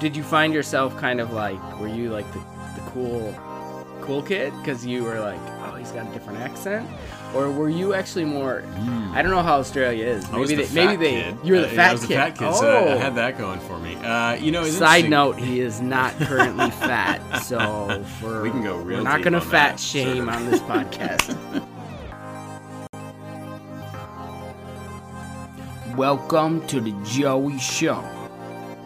did you find yourself kind of like were you like the, the cool cool kid? Because you were like oh he's got a different accent? Or were you actually more I don't know how Australia is. Maybe the they maybe they kid. you were the Uh, fat I was kid. fat kid, oh so I, I had that going for me. Uh, you know, Side note, he is not currently fat, so for We can go real we're not gonna fat that, shame on this podcast. Welcome to the Joey Show,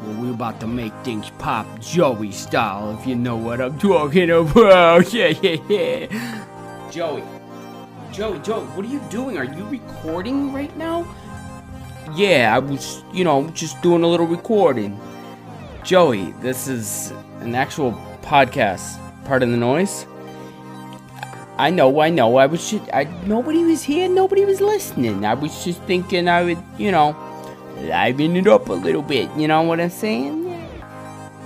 where we're about to make things pop Joey style, if you know what I'm talking about. Yeah, yeah, yeah. Joey, Joey, Joey, what are you doing? Are you recording right now? Yeah, I was, you know, just doing a little recording. Joey, this is an actual podcast. Part of the noise. I know, I know. I was just, I nobody was here, nobody was listening. I was just thinking I would, you know, liven it up a little bit. You know what I'm saying?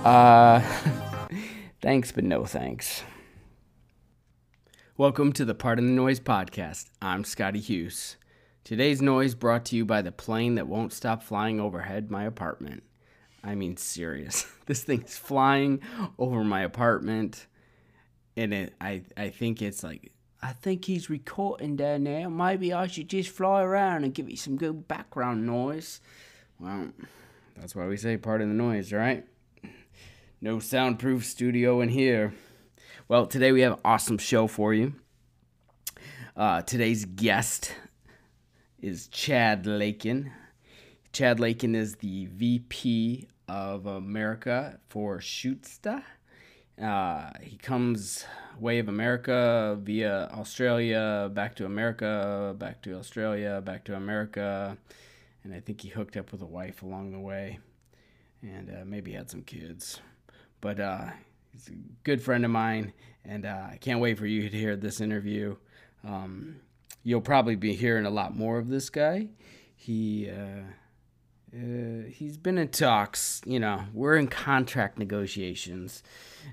Uh, thanks, but no thanks. Welcome to the Part of the Noise podcast. I'm Scotty Hughes. Today's noise brought to you by the plane that won't stop flying overhead my apartment. I mean, serious. This thing's flying over my apartment, and it, I, I think it's like, I think he's recording down there. Maybe I should just fly around and give it some good background noise. Well, that's why we say part of the noise, right? No soundproof studio in here. Well, today we have an awesome show for you. Uh, today's guest is Chad Lakin. Chad Lakin is the VP of America for Shootsta. Uh, he comes way of America via Australia, back to America, back to Australia, back to America, and I think he hooked up with a wife along the way, and uh, maybe had some kids. But uh, he's a good friend of mine, and uh, I can't wait for you to hear this interview. Um, you'll probably be hearing a lot more of this guy. He uh, uh, he's been in talks. You know, we're in contract negotiations,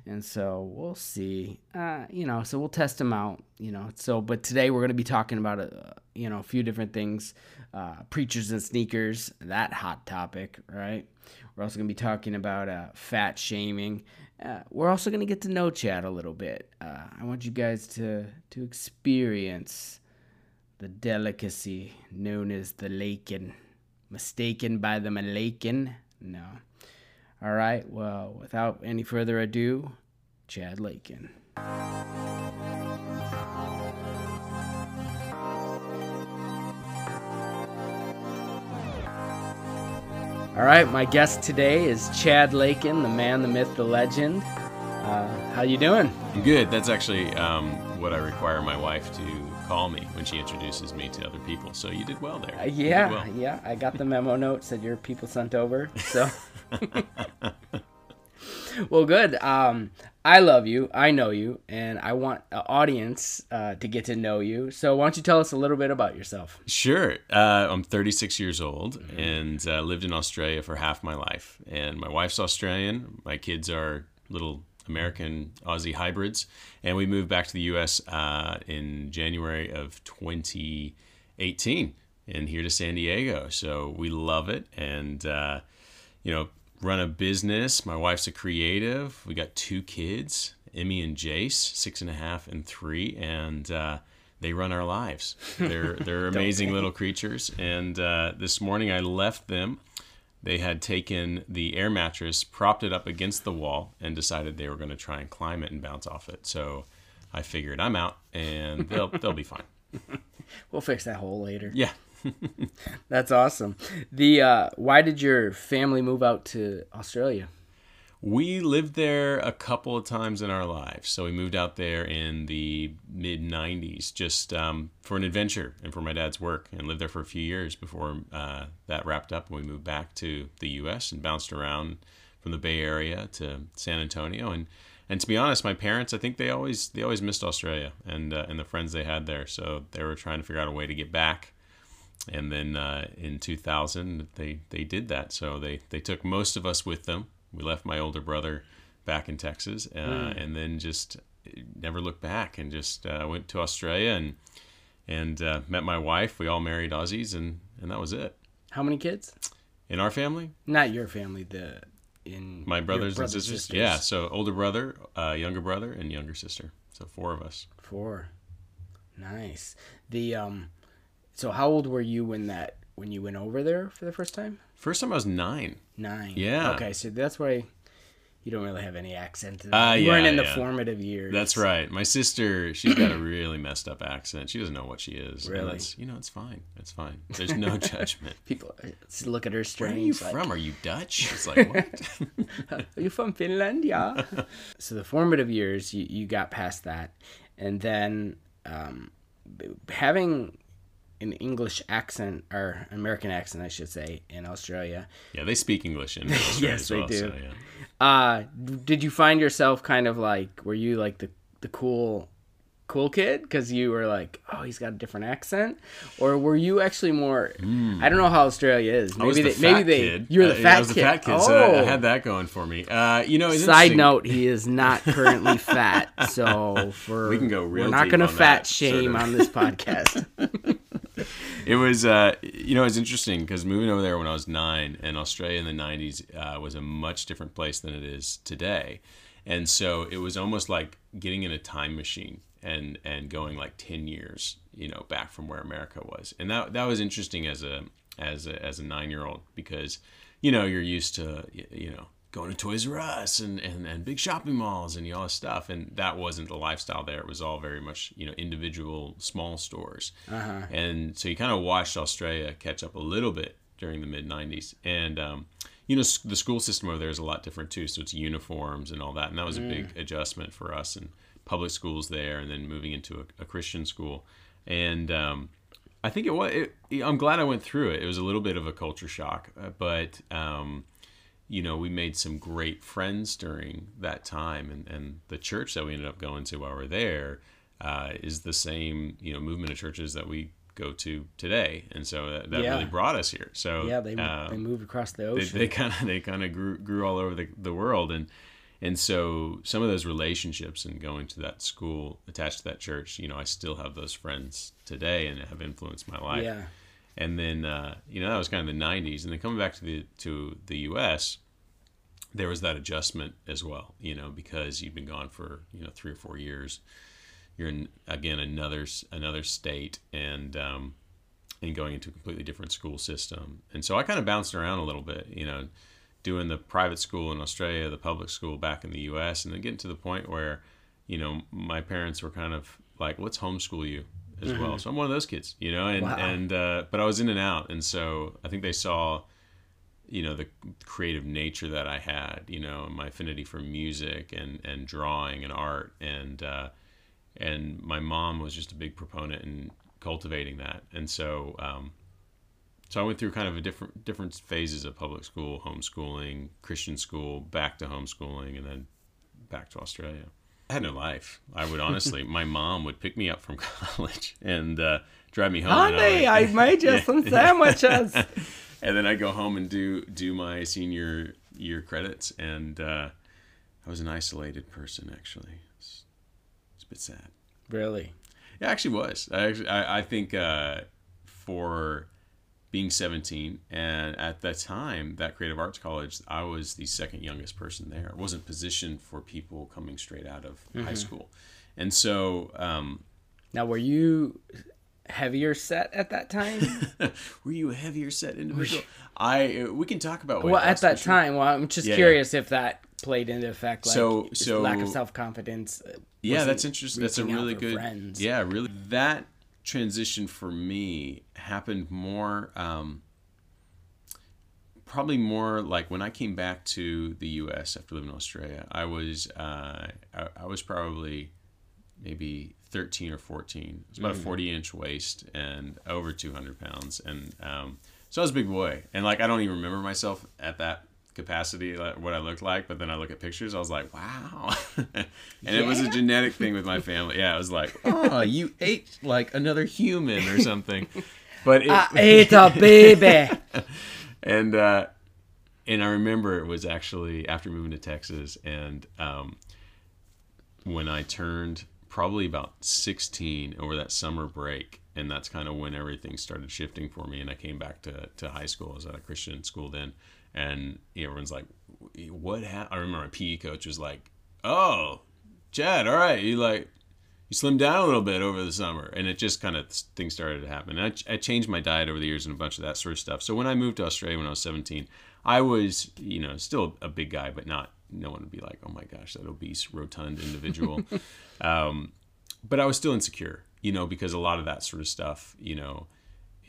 and so we'll see. Uh, you know, so we'll test him out. You know, so but today we're gonna be talking about a you know a few different things. Uh, preachers and sneakers, that hot topic, right? We're also gonna be talking about uh, fat shaming. Uh, we're also gonna get to know Chad a little bit. Uh, I want you guys to to experience the delicacy known as the Lakin. Mistaken by the Malakan? No. All right, well, without any further ado, Chad Lakin. All right, my guest today is Chad Lakin, the man, the myth, the legend. Uh, how you doing? Good. That's actually um, what I require my wife to call me when she introduces me to other people. So you did well there. Uh, yeah, well. yeah. I got the memo note said your people sent over. So, well, good. Um, I love you. I know you, and I want an audience uh, to get to know you. So, why don't you tell us a little bit about yourself? Sure. Uh, I'm 36 years old Mm-hmm. and uh, lived in Australia for half my life. And my wife's Australian. My kids are little American Aussie hybrids. And we moved back to the U.S. Uh, in January of 2018 and here to San Diego. So we love it. And, uh, you know, run a business. My wife's a creative. We got two kids, Emmy and Jace, six and a half and three. And, uh, they run our lives. They're they're amazing little creatures. And uh, this morning I left them. They had taken the air mattress, propped it up against the wall, and decided they were going to try and climb it and bounce off it. So I figured I'm out, and they'll they'll be fine. We'll fix that hole later. Yeah. That's awesome. The uh, why did your family move out to Australia? We lived there a couple of times in our lives. So we moved out there in the mid 90s just um, for an adventure and for my dad's work and lived there for a few years before uh, that wrapped up and we moved back to the US and bounced around from the Bay Area to San Antonio. And, and to be honest, my parents, I think they always they always missed Australia and, uh, and the friends they had there. So they were trying to figure out a way to get back. And then uh, in 2000, they, they did that. So they, they took most of us with them we left my older brother back in Texas, uh, Mm. and then just never looked back, and just uh, went to Australia and and uh, met my wife. We all married Aussies, and and that was it. How many kids? In our family, Not your family. The in My your brothers, and sisters. Yeah, so older brother, uh, younger brother, and younger sister. So four of us. Four. Nice. The um, so how old were you when that when you went over there for the first time? First time I was nine. Nine. Yeah. Okay, so that's why you don't really have any accent. Uh, you weren't in the yeah. formative years. That's right. My sister, she's got a really messed up accent. She doesn't know what she is. Really? that's- you know, it's fine. It's fine. There's no judgment. People look at her strange. Where are you like, from? Are you Dutch? It's like, what? Are you from Finland? Yeah. so the formative years, you, you got past that, and then um, having an English accent or American accent, I should say, in Australia. yeah, they speak English in Australia Yes, as they well. do. So, yeah. Uh, did you find yourself kind of like, were you like the the cool cool kid because you were like, oh, he's got a different accent, or were you actually more? I don't know how Australia is. Maybe the they, maybe they kid. you were the Uh, fat I was the kid. fat kid, oh. so I, I had that going for me. Uh, you know, it's Side note: He is not currently fat, so for We can go real We're not going to fat that, shame that- on this podcast. It was, uh, you know, it's interesting because moving over there when I was nine, and Australia in the '90s uh, was a much different place than it is today, and so it was almost like getting in a time machine and and going like ten years, you know, back from where America was, and that that was interesting as a as a as a nine year old because, you know, you're used to you know going to Toys R Us and, and, and big shopping malls and all this stuff. And that wasn't the lifestyle there. It was all very much, you know, individual small stores. And so you kind of watched Australia catch up a little bit during the mid 90s. And, um, you know, the school system over there is a lot different too. So it's uniforms and all that. And that was a big adjustment for us and public schools there and then moving into a, a Christian school. And, um, I think it was. It, I'm glad I went through it. It was a little bit of a culture shock, uh, but um, you know, we made some great friends during that time, and, and the church that we ended up going to while we are there uh, is the same, you know, movement of churches that we go to today, and so that, that Yeah. really brought us here. So yeah, they um, they moved across the ocean. they kind of they kind of grew grew all over the, the world and and so some of those relationships and going to that school attached to that church you know i still have those friends today and have influenced my life yeah, and then uh, you know that was kind of the 90s and then coming back to the to the us there was that adjustment as well you know because you've been gone for you know three or four years. You're in again another another state and um, and going into a completely different school system. And so i kind of bounced around a little bit you know doing the private school in australia the public school back in the us and then getting to the point where you know my parents were kind of like let's homeschool you as well. So i'm one of those kids you know and Wow. and uh, but i was in and out. And so i think they saw you know the creative nature that I had, you know, my affinity for music and and drawing and art, and uh, and my mom was just a big proponent in cultivating that, and so um, so I went through kind of a different different phases of public school, homeschooling, Christian school, back to homeschooling, and then back to Australia. I had no life. I would honestly, my mom would pick me up from college and uh, drive me home. I honey, would- I made you some sandwiches. and then I go home and do do my senior year credits, and uh, I was an isolated person actually. It's, it's a bit sad. really? It actually was. I actually, I, I think uh, for being 17 and at that time that creative arts college i was the second youngest person there i wasn't positioned for people coming straight out of high mm-hmm. school and so um, Now, were you heavier set at that time? were you a heavier set individual i uh, we can talk about well, at that sure. time, well, I'm just Yeah, yeah. curious if that played into effect, like So- so- lack of self confidence. Uh, yeah that's interesting that's a really good friends. yeah really that transition for me happened more um, probably more like when i came back to the us after living in australia i was uh, I, I was probably maybe 13 or 14 it's about a 40 inch waist and over 200 pounds and um, so i was a big boy. And like i don't even remember myself at that capacity like, what i looked like but then i look at pictures i was like wow. And it was a genetic thing with my family. Yeah it was like oh you ate like another human or something. But it, I ate a baby. and uh, and I remember it was actually after moving to Texas, and um, when I turned probably about 16 over that summer break, and that's kind of when everything started shifting for me, and I came back to, to high school. I was at a Christian school then, and everyone's like, what ha-? I remember my PE coach was like, "Oh, Chad, all right, you like you slimmed down a little bit over the summer," and it just kind of things started to happen. And I, I changed my diet over the years and a bunch of that sort of stuff. So when I moved to Australia when I was 17, I was you know still a big guy, but not no one would be like, "Oh my gosh, that obese, rotund individual." um, but I was still insecure, you know, because a lot of that sort of stuff, you know,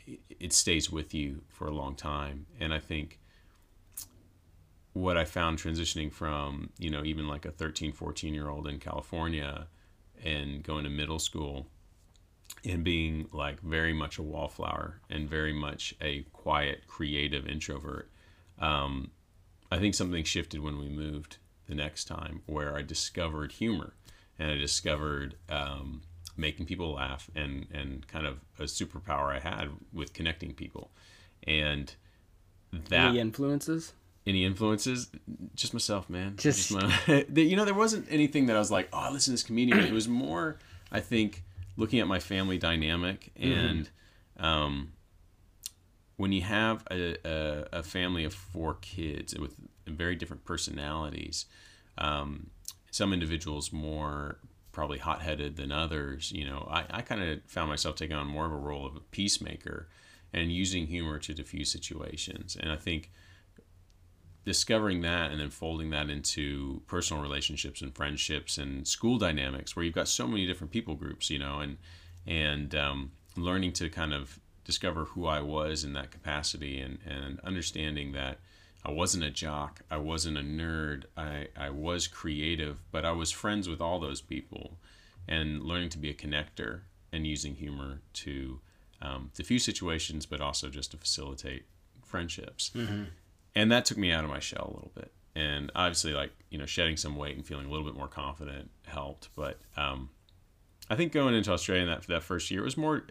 it, it stays with you for a long time, and I think what I found transitioning from, you know, even like a 13, 14 year old in California and going to middle school and being like very much a wallflower and very much a quiet, creative introvert. Um, I think something shifted when we moved the next time where I discovered humor and I discovered um, making people laugh and, and kind of a superpower I had with connecting people. And that. Any influences? Any influences? Just myself man. Just, just my, you know there wasn't anything that i was like oh listen to this comedian. It was more i think looking at my family dynamic and mm-hmm. um, when you have a, a, a, family of four kids with very different personalities um, some individuals more probably hot-headed than others you know i, I kind of found myself taking on more of a role of a peacemaker and using humor to diffuse situations. And i think discovering that and then folding that into personal relationships and friendships and school dynamics where you've got so many different people groups you know and and um, learning to kind of discover who i was in that capacity and and understanding that i wasn't a jock i wasn't a nerd i i was creative but i was friends with all those people and learning to be a connector and using humor to um, diffuse situations but also just to facilitate friendships. Mm-hmm and that took me out of my shell a little bit. And obviously like you know shedding some weight and feeling a little bit more confident helped. But um, i think going into australia that, that first year was more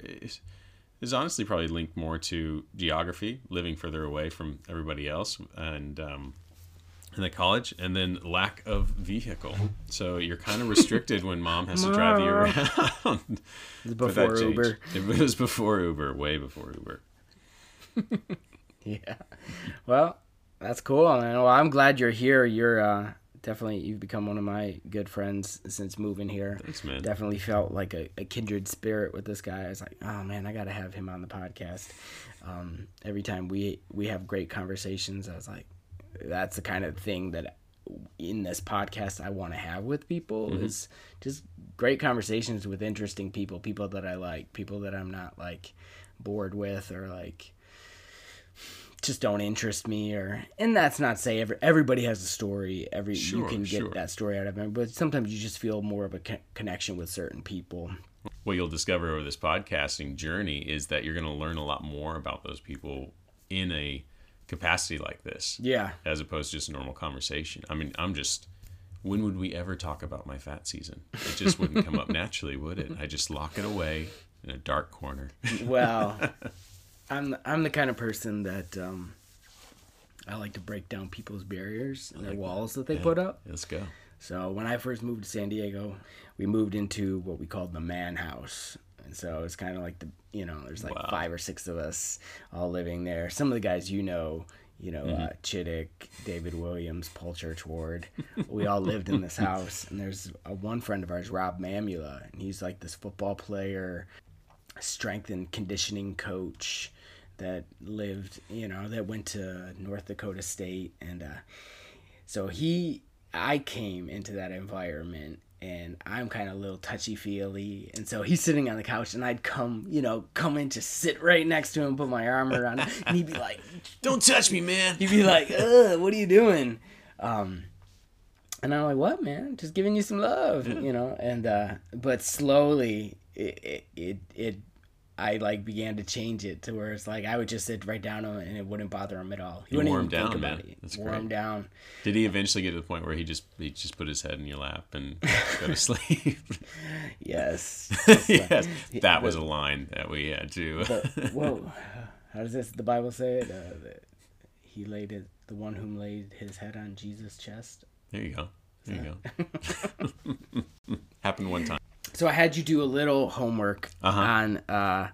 is honestly probably linked more to geography living further away from everybody else and um, in the college and then lack of vehicle. So you're kind of restricted when mom has to drive you around. Before uber. it was before uber way before uber. Yeah. Well that's cool, man. Well, I'm glad you're here. You're uh, definitely you've become one of my good friends since moving here. Thanks, man. Definitely felt like a, a kindred spirit with this guy. I was like, oh man, I got to have him on the podcast. Um, every time we we have great conversations, I was like, that's the kind of thing that in this podcast I want to have with people mm-hmm. is just great conversations with interesting people, people that I like, people that I'm not like bored with or like just don't interest me or and that's not say every, everybody has a story every sure, you can get sure. that story out of them but sometimes you just feel more of a co- connection with certain people. What you'll discover over this podcasting journey is that you're going to learn a lot more about those people in a capacity like this yeah. as opposed to just a normal conversation. I mean i'm just when would we ever talk about my fat season? It just wouldn't come up naturally would it? I just lock it away in a dark corner. Well I'm I'm the kind of person that um, I like to break down people's barriers and their walls that, that they yeah. put up. Let's go. So when I first moved to San Diego, we moved into what we called the man house. And so it's kind of like the, you know, there's like wow. five or six of us all living there. Some of the guys you know, you know, mm-hmm. uh, Chittick, David Williams, Paul Churchward, we all lived in this house. And there's a, one friend of ours, Rob Mamula, and he's like this football player, strength and conditioning coach that lived, you know, that went to North Dakota State. And uh, so he, I came into that environment and I'm kind of a little touchy feely. And so he's sitting on the couch, and I'd come, you know, come in to sit right next to him, put my arm around him, and he'd be like, "Don't touch me, man." He'd be like, "Ugh, what are you doing?" Um, and I'm like, "What, man? Just giving you some love, you know." And uh, but slowly, it it it I like began to change it to where it's like I would just sit right down him and it wouldn't bother him at all. He you wouldn't even down, think about man. it. That's warm great. down. Did he eventually get to the point where he just he just put his head in your lap and go to sleep? yes. yes. that was a line that we had to. the, whoa, how does this the Bible say it? Uh, he laid it, the one whom laid his head on Jesus' chest. There you go. There you go. Happened one time so I had you do a little homework uh-huh. on uh,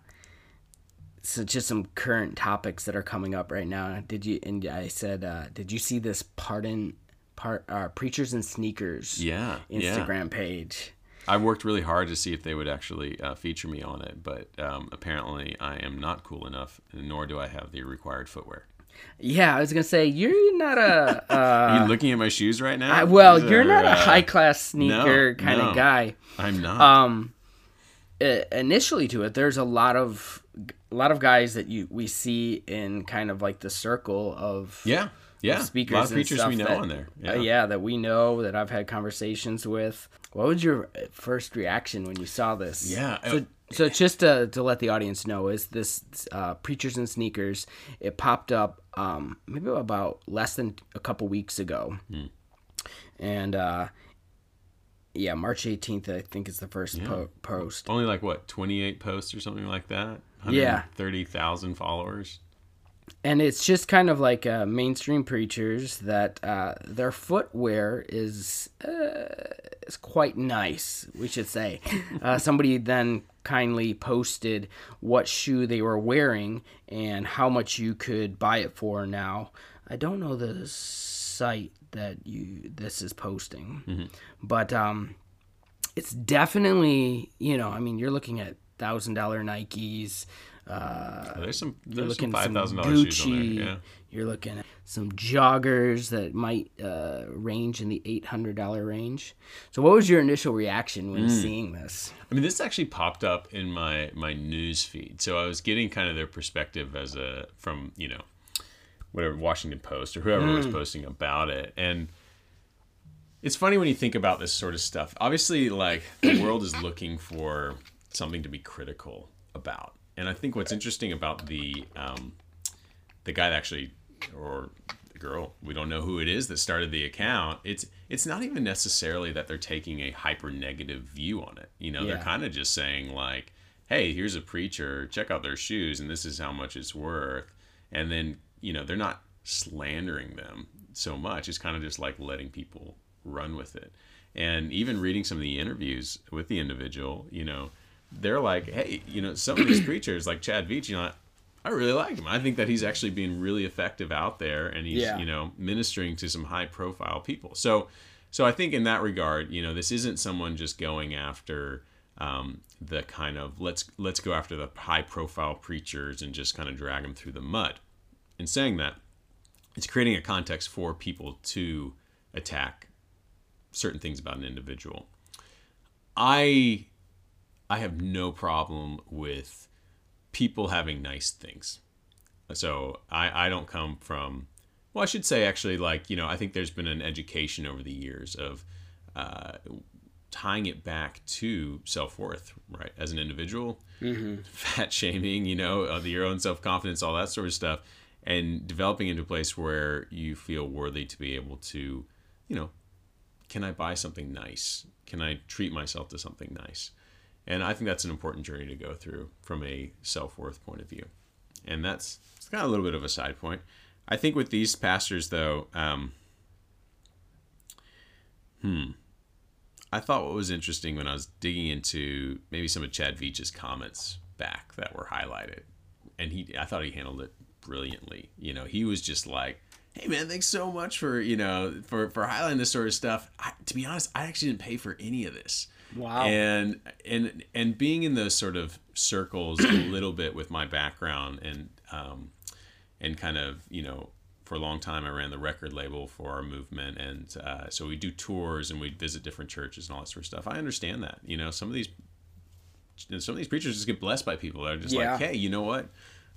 so just some current topics that are coming up right now. Did you? And I said, uh, did you see this pardon part uh, preachers and sneakers? Yeah, Instagram yeah. page. I worked really hard to see if they would actually uh, feature me on it, but um, apparently I am not cool enough, nor do I have the required footwear. Yeah, I was gonna say you're not a. Uh, Are you looking at my shoes right now? I, well, These you're are, not a uh, high class sneaker no, kind no. of guy. I'm not. Um, initially to it, there's a lot of a lot of guys that you we see in kind of like the circle of yeah, yeah. speakers a lot of preachers we know that- on there. yeah. yeah, that we know that I've had conversations with. What was your first reaction when you saw this? Yeah, So, uh, so just to, to let the audience know, is this uh, Preachers and Sneakers? It popped up um, maybe about less than a couple weeks ago, Hmm. and uh, yeah, March 18th I think is the first po- post. Only like what, 28 posts or something like that? Yeah. 30,000 followers. And it's just kind of like uh, mainstream preachers that uh, their footwear is uh, is quite nice, we should say. Uh, somebody then kindly posted what shoe they were wearing and how much you could buy it for now. I don't know the site that you this is posting, but um, it's definitely you know I mean you're looking at thousand dollar Nikes. Uh, There's some you're there's some looking five thousand some dollars shoes on there. Gucci. Yeah. You're looking at some joggers that might uh, range in the eight hundred dollar range. So, what was your initial reaction when Mm. seeing this? I mean, this actually popped up in my my news feed, so I was getting kind of their perspective as a from you know whatever Washington Post or whoever was posting about it, and it's funny when you think about this sort of stuff. Obviously, like the world is looking for something to be critical about, and I think what's interesting about the um, the guy that actually or the girl we don't know who it is that started the account it's it's not even necessarily that they're taking a hyper negative view on it. You know they're kind of just saying like hey here's a preacher check out their shoes and this is how much it's worth. And then you know they're not slandering them so much it's kind of just like letting people run with it. And even reading some of the interviews with the individual you know they're like hey you know some of these preachers like chad veach you know I really like him. I think that he's actually being really effective out there, and he's Yeah. you know ministering to some high profile people. So, so I think in that regard, you know, this isn't someone just going after um, the kind of let's let's go after the high profile preachers and just kind of drag them through the mud. In saying that, it's creating a context for people to attack certain things about an individual. I I have no problem with people having nice things. So I, I don't come from, well, I should say actually, like, you know, I think there's been an education over the years of uh, tying it back to self worth, right? As an individual, fat shaming, you know, uh, your own self confidence, all that sort of stuff, and developing into a place where you feel worthy to be able to, you know, can I buy something nice? Can I treat myself to something nice? And I think that's an important journey to go through from a self worth point of view. And that's it's of a little bit of a side point. I think with these pastors, though, um, hmm, I thought what was interesting when I was digging into maybe some of Chad Veach's comments back that were highlighted, and he, I thought he handled it brilliantly. You know, he was just like, "Hey, man, thanks so much for you know for for highlighting this sort of stuff." I, to be honest, I actually didn't pay for any of this Wow. and and and being in those sort of circles a little bit with my background and um, and kind of you know for a long time I ran the record label for our movement and uh, so we do tours and we visit different churches and all that sort of stuff. I understand that you know some of these some of these preachers just get blessed by people that are just Yeah. like hey you know what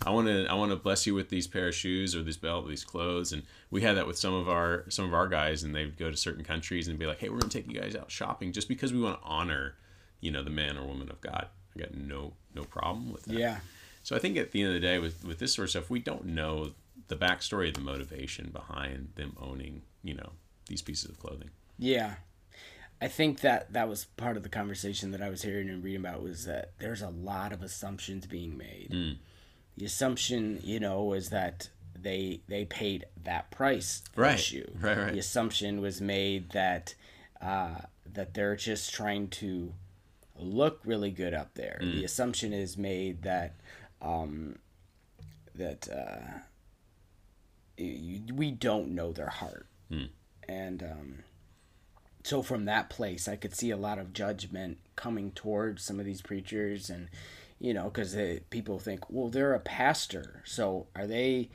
I want to I want to bless you with these pair of shoes or this belt, or these clothes, and we had that with some of our some of our guys, and they'd go to certain countries and be like, "Hey, we're gonna take you guys out shopping just because we want to honor, you know, the man or woman of God." I got no no problem with that. Yeah. So I think at the end of the day, with with this sort of stuff, we don't know the backstory, the motivation behind them owning, you know, these pieces of clothing. Yeah. I think that that was part of the conversation that I was hearing and reading about was that there's a lot of assumptions being made. Mm. The assumption, you know, was that they they paid that price for Right. the shoe. Right, right. The assumption was made that uh, that they're just trying to look really good up there. Mm. The assumption is made that um, that uh, you, we don't know their heart, Hmm. and um, so from that place, I could see a lot of judgment coming towards some of these preachers, and you know, because people think, well, they're a pastor, so are they?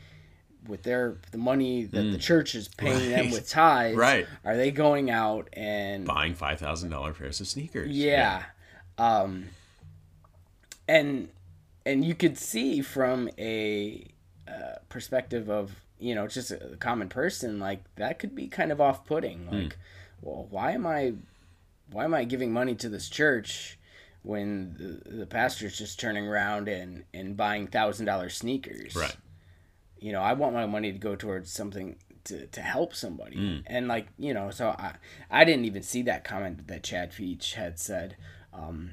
With their the money that the church is paying them Hmm. With tithes, Right. Are they going out and Buying five thousand dollar pairs of sneakers. yeah. Um and and you could see from a uh, perspective of, you know, just a common person like that could be kind of off-putting like, well, why am I why am I giving money to this church when the, the pastor's just turning around and and buying $1000 sneakers? Right. you know, I want my money to go towards something to, to help somebody. And like, you know, so I, I didn't even see that comment that Chad Veach had said, um,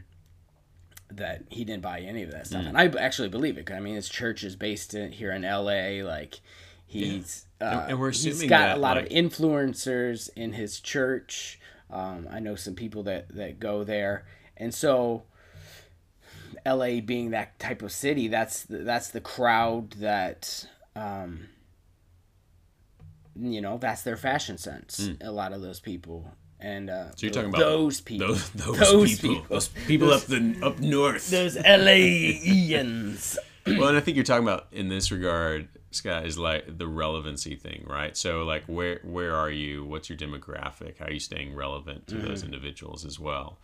that he didn't buy any of that stuff. And I actually believe it. 'cause, I mean, his church is based in, here in LA. Like he's, And- uh, and we're he's got that, a lot like- of influencers in his church. Um, I know some people that, that go there. And so, LA being that type of city, that's the, that's the crowd that um, you know that's their fashion sense. A lot of those people, and uh. So you're talking about those people, Those, those, Those people, people. those people up the up north. those LAians. well, and I think you're talking about in this regard, Scott, is like the relevancy thing, right? So, like, where where are you? What's your demographic? How are you staying relevant to those individuals as well?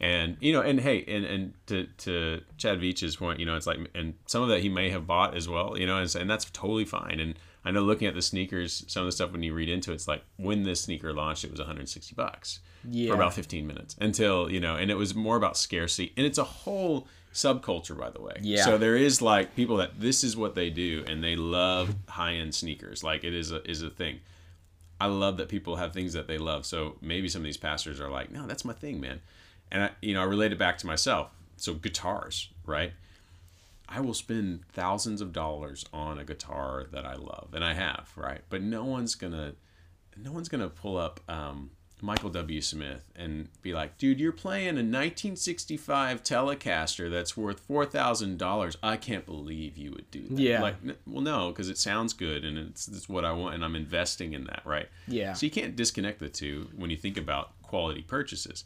And you know, and hey, and and to to Chad Veach's point, you know, it's like, and some of that he may have bought as well, you know, and, and that's totally fine. And I know looking at the sneakers, some of the stuff when you read into it, it's like when this sneaker launched, it was 160 bucks Yeah. for about 15 minutes until you know, and it was more about scarcity, and it's a whole subculture, by the way. Yeah. So there is like people that this is what they do, and they love high end sneakers. Like it is a is a thing. I love that people have things that they love. So maybe some of these pastors are like, no, that's my thing, man. And I, you know, I relate it back to myself. So guitars, right? I will spend thousands of dollars on a guitar that I love, and I have, right? But no one's gonna, no one's gonna pull up um, Michael W. Smith and be like, "Dude, you're playing a 1965 Telecaster that's worth four thousand dollars. I can't believe you would do that." Yeah. Like, well, no, because it sounds good and it's, it's what I want, and I'm investing in that, right? Yeah. So you can't disconnect the two when you think about quality purchases.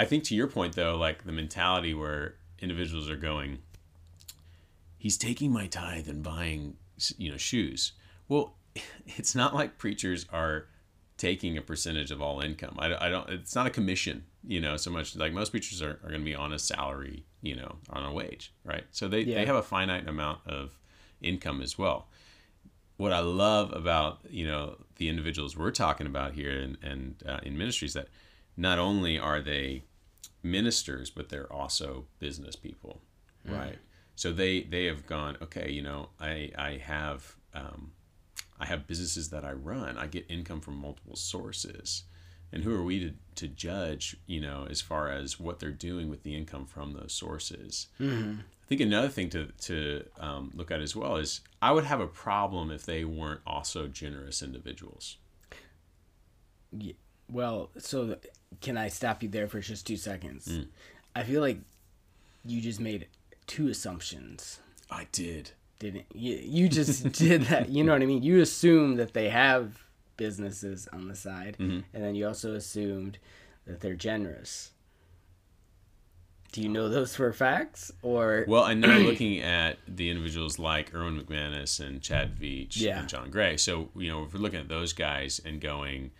I think to your point though, like the mentality where individuals are going, he's taking my tithe and buying, you know, shoes. Well, it's not like preachers are taking a percentage of all income. I, I don't. It's not a commission, you know, so much like most preachers are, are going to be on a salary, you know, on a wage, right? So they Yeah. they have a finite amount of income as well. What I love about you know the individuals we're talking about here and and uh, in ministries that not only are they ministers, but they're also business people, right? So they they have gone okay. You know, I I have um, I have businesses that I run. I get income from multiple sources, and who are we to to judge? You know, as far as what they're doing with the income from those sources. I think another thing to to um, look at as well is I would have a problem if they weren't also generous individuals. Yeah. Well, so can I stop you there for just two seconds? Mm. I feel like you just made two assumptions. I did. Didn't you? You just did that. You know what I mean? You assume that they have businesses on the side, mm-hmm. and then you also assumed that they're generous. Do you know those for facts, or Well, I know looking at the individuals like Erwin McManus and Chad Veach Yeah. and John Gray. So, you know, if we're looking at those guys and going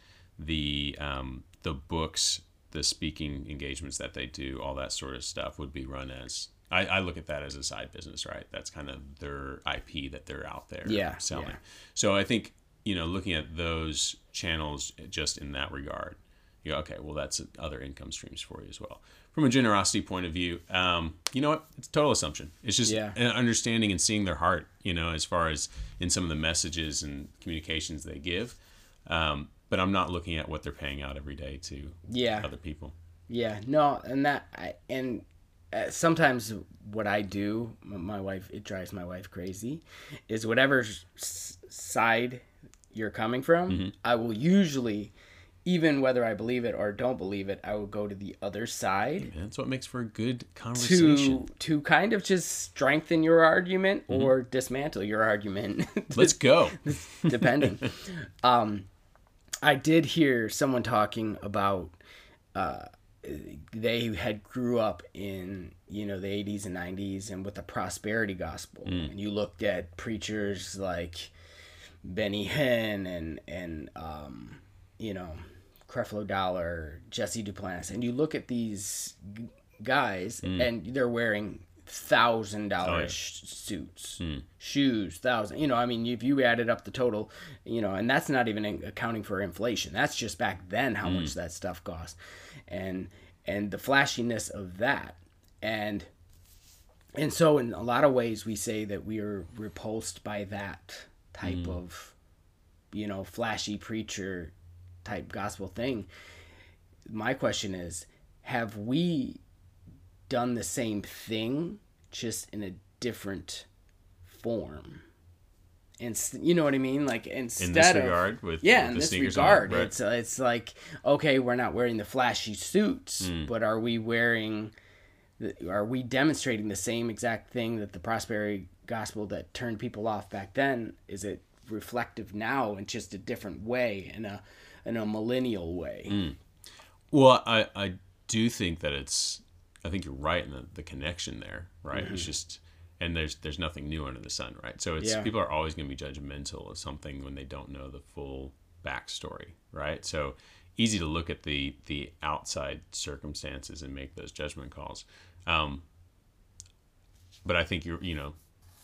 the um, the books, the speaking engagements that they do, all that sort of stuff would be run as I, I look at that as a side business, right? That's kind of their IP that they're out there Yeah, selling. yeah. So I think, you know, looking at those channels just in that regard, you go, okay, well, that's other income streams for you as well. From a generosity point of view, um, you know what? It's a total assumption. It's just Yeah. an understanding and seeing their heart, you know, as far as in some of the messages and communications they give. Um, but I'm not looking at what they're paying out every day to yeah, other people. Yeah, no, and that I, and uh, sometimes what I do, my wife, it drives my wife crazy, is whatever s- side you're coming from, I will usually even whether I believe it or don't believe it, I will go to the other side And that's what makes for a good conversation. to to kind of just strengthen your argument Mm-hmm. or dismantle your argument, Let's go. depending. um, I did hear someone talking about uh, they had grew up in you know the 80s and 90s and with the prosperity gospel, and you looked at preachers like Benny Hinn and and um, you know Creflo Dollar, Jesse Duplantis, and you look at these guys and they're wearing thousand dollar oh, yeah. suits, hmm. shoes, thousand. You know, I mean, if you added up the total, you know, and that's not even in- accounting for inflation. That's just back then how hmm. much that stuff cost, and and the flashiness of that, and and so in a lot of ways we say that we are repulsed by that type hmm. of you know flashy preacher type gospel thing my question is have we done the same thing just in a different form and you know what i mean like instead In this of regard, with yeah with in this sneakers on, regard right. it's it's like okay we're not wearing the flashy suits Hmm. but are we wearing are we demonstrating the same exact thing that the prosperity gospel that turned people off back then is it reflective now in just a different way in a in a millennial way Hmm. Well, I, I do think that it's. I think you're right in the, the connection there, right? It's just, and there's there's nothing new under the sun, right? So it's Yeah. people are always going to be judgmental of something when they don't know the full backstory, right? So easy to look at the the outside circumstances and make those judgment calls. Um, but I think you're, you know,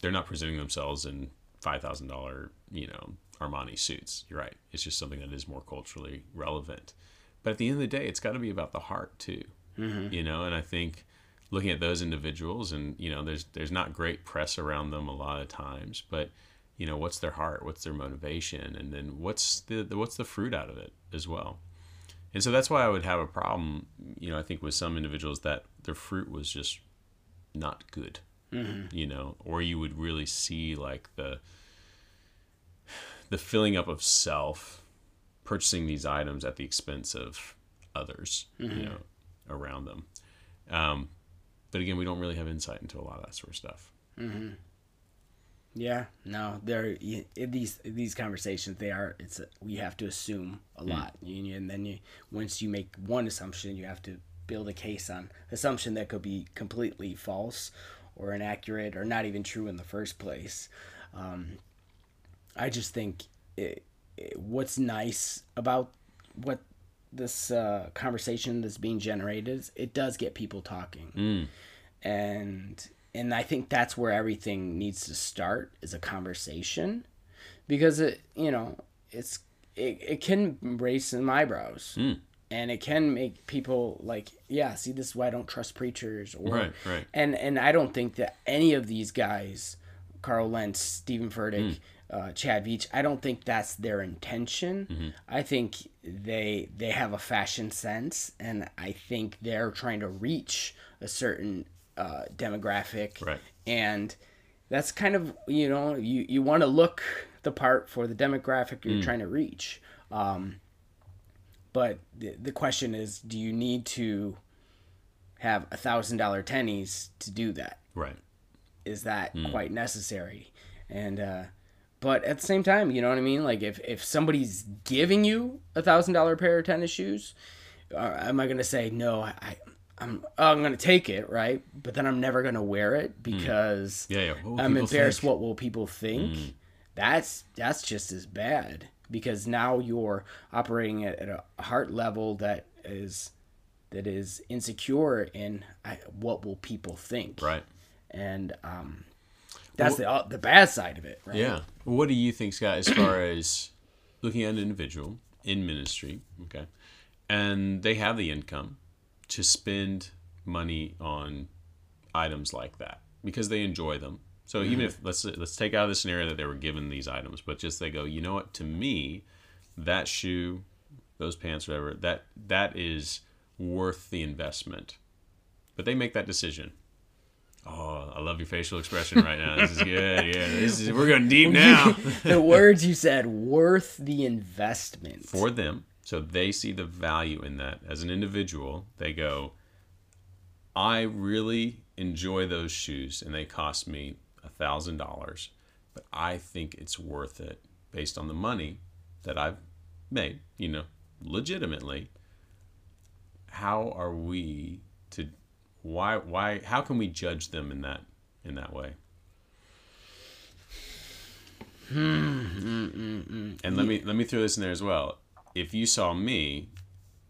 they're not presenting themselves in five thousand dollar, you know, Armani suits. You're right. It's just something that is more culturally relevant. But at the end of the day, it's got to be about the heart too. Mm-hmm. You know, and I think looking at those individuals, and you know, there's there's not great press around them a lot of times, but you know, what's their heart? What's their motivation? And then what's the, the what's the fruit out of it as well? And so that's why I would have a problem, you know, I think with some individuals that their fruit was just not good, mm-hmm. you know, or you would really see like the the filling up of self, purchasing these items at the expense of others, you mm-hmm. know, around them. Um, but again, we don't really have insight into a lot of that sort of stuff. Yeah, no, in these these conversations. They are. It's a, we have to assume a lot, You- and then you once you make one assumption, you have to build a case on assumption that could be completely false or inaccurate or not even true in the first place. Um, I just think it, it, what's nice about what this uh, conversation that's being generated it does get people talking. Mm. And and I think that's where everything needs to start is a conversation. Because it you know it's it, it can raise some eyebrows mm. and it can make people like yeah see this is why I don't trust preachers or Right, right. and and I don't think that any of these guys Carl Lentz Steven Furtick mm. Uh, Chad Veach. I don't think that's their intention. I think they they have a fashion sense and I think they're trying to reach a certain uh, demographic. Right. and that's kind of you know you, you want to look the part for the demographic you're trying to reach. Um, but the, the question is do you need to have a thousand dollar tennies to do that? Right. is that quite necessary? And uh but at the same time you know what i mean like if if somebody's giving you a thousand dollar pair of tennis shoes uh, am i gonna say no i, I i'm oh, i'm gonna take it right but then i'm never gonna wear it because Yeah, yeah. I'm embarrassed think? what will people think that's that's just as bad because now you're operating at, at a heart level that is that is insecure in I, what will people think Right. and um, that's the uh, the bad side of it, right? Yeah. What do you think, Scott, as far as looking at an individual in ministry, okay, and they have the income to spend money on items like that because they enjoy them. So even if let's let's take out of the scenario that they were given these items, but just they go, you know what? To me, that shoe, those pants, whatever, that that is worth the investment. But they make that decision. Oh, I love your facial expression right now. This is good. Yeah, this is we're going deep now. the words you said worth the investment. For them, So they see the value in that as an individual. They go, I really enjoy those shoes and they cost me a thousand dollars, but I think it's worth it based on the money that I've made, you know, legitimately. How are we to why why how can we judge them in that in that way? and let me let me throw this in there as well. If you saw me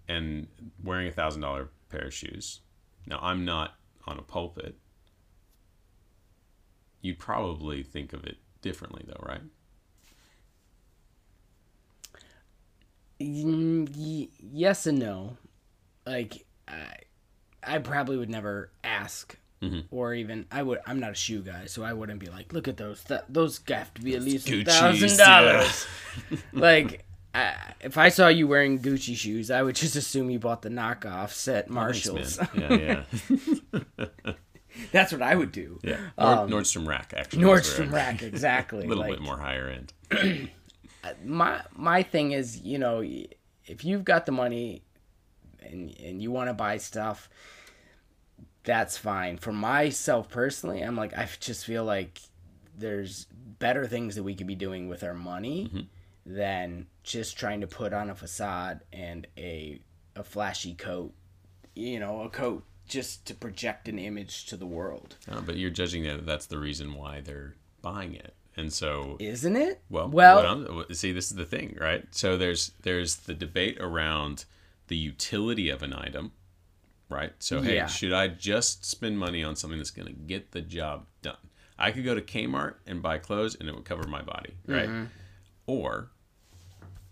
and wearing a thousand dollar pair of shoes, now I'm not on a pulpit. You'd probably think of it differently, though, right? Mm, yes and no. Like I, I probably would never ask, mm-hmm. or even I would. I'm not a shoe guy, so I wouldn't be like, look at those. Th- those have to be at least thousand dollars. Like. I, if I saw you wearing Gucci shoes, I would just assume you bought the knockoffs at Marshalls. Yeah, yeah, That's what I would do. yeah. Nord, um, Nordstrom Rack, actually. Nordstrom Rack, exactly. A little like, bit more higher end. my my thing is, you know, if you've got the money and and you want to buy stuff, that's fine. For myself personally, I'm like I just feel like there's better things that we could be doing with our money than just trying to put on a facade and a a flashy coat, you know, a coat just to project an image to the world. Uh, but you're judging that that's the reason why they're buying it. And so Isn't it? Well, well, see, this is the thing, right? So there's there's the debate around the utility of an item, right? So hey, Yeah. should I just spend money on something that's going to get the job done? I could go to Kmart and buy clothes, and it would cover my body, right? Mm-hmm. Or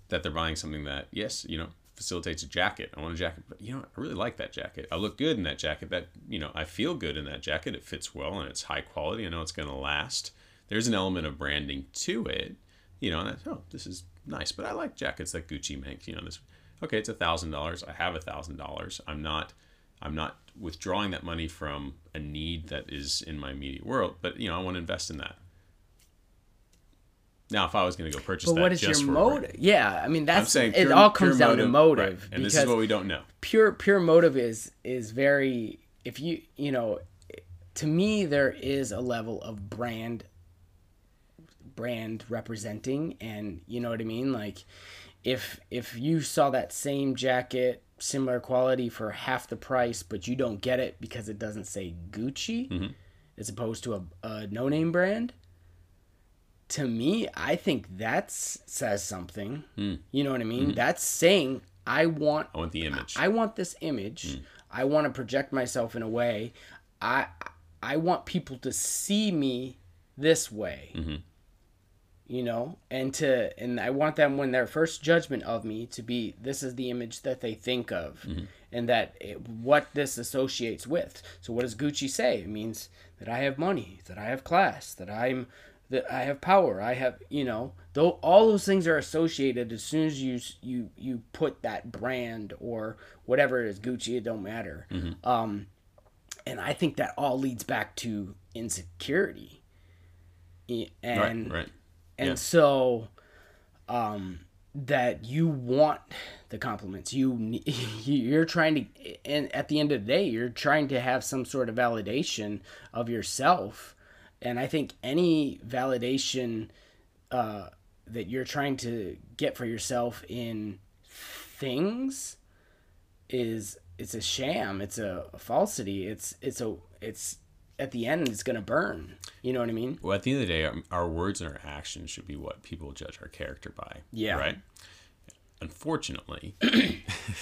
that they're buying something that, yes, you know, facilitates a jacket. I want a jacket, but you know, I really like that jacket. I look good in that jacket. That you know, I feel good in that jacket. It fits well and it's high quality. I know it's going to last. There's an element of branding to it, you know. And I, oh, this is nice, but I like jackets that Gucci makes. You know, this okay, it's a thousand dollars. I have a thousand dollars. I'm not, I'm not withdrawing that money from a need that is in my immediate world, but you know, I want to invest in that. Now, if I was going to go purchase but that what is your motive? Yeah, I mean I'm that's saying it. All pure comes down to motive right, and this is what we don't know. pure pure motive is is very if you you know to me there is a level of brand brand representing and you know what i mean like if if you saw that same jacket similar quality for half the price but you don't get it because it doesn't say gucci Mm-hmm. as opposed to a, a no name brand to me i think that says something hmm. you know what i mean mm-hmm. that's saying i want I want the image. I want this image. Hmm. I want to project myself in a way. I I want people to see me this way. Mm-hmm. You know, and to and I want them when their first judgment of me to be this is the image that they think of, and that it, what this associates with. So what does Gucci say? It means that I have money, that I have class, that I'm that I have power. I have you know though all those things are associated as soon as you you you put that brand or whatever it is Gucci. It don't matter. Um, and I think that all leads back to insecurity. And right, right. And Yeah. so um that you want the compliments. You you're trying to and at the end of the day you're trying to have some sort of validation of yourself. And i think any validation uh that you're trying to get for yourself in things is it's a sham. It's a, a falsity. It's it's a it's at the end it's gonna burn you know what i mean Well, at the end of the day, our, our words and our actions should be what people judge our character by. Yeah. Right. Unfortunately,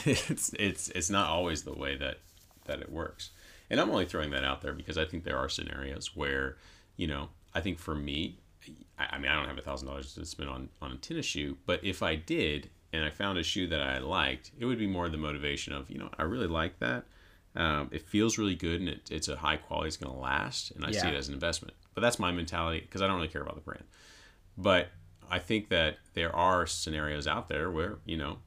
it's it's it's not always the way that that it works. And I'm only throwing that out there because I think there are scenarios where, you know, I think for me, I, I mean, I don't have a thousand dollars to spend on on a tennis shoe, but if I did and I found a shoe that I liked, it would be more the motivation of, you know, I really like that. Um, it feels really good and it, it's a high quality. It's going to last, and I see it as an investment. But that's my mentality because I don't really care about the brand. But I think that there are scenarios out there where you know,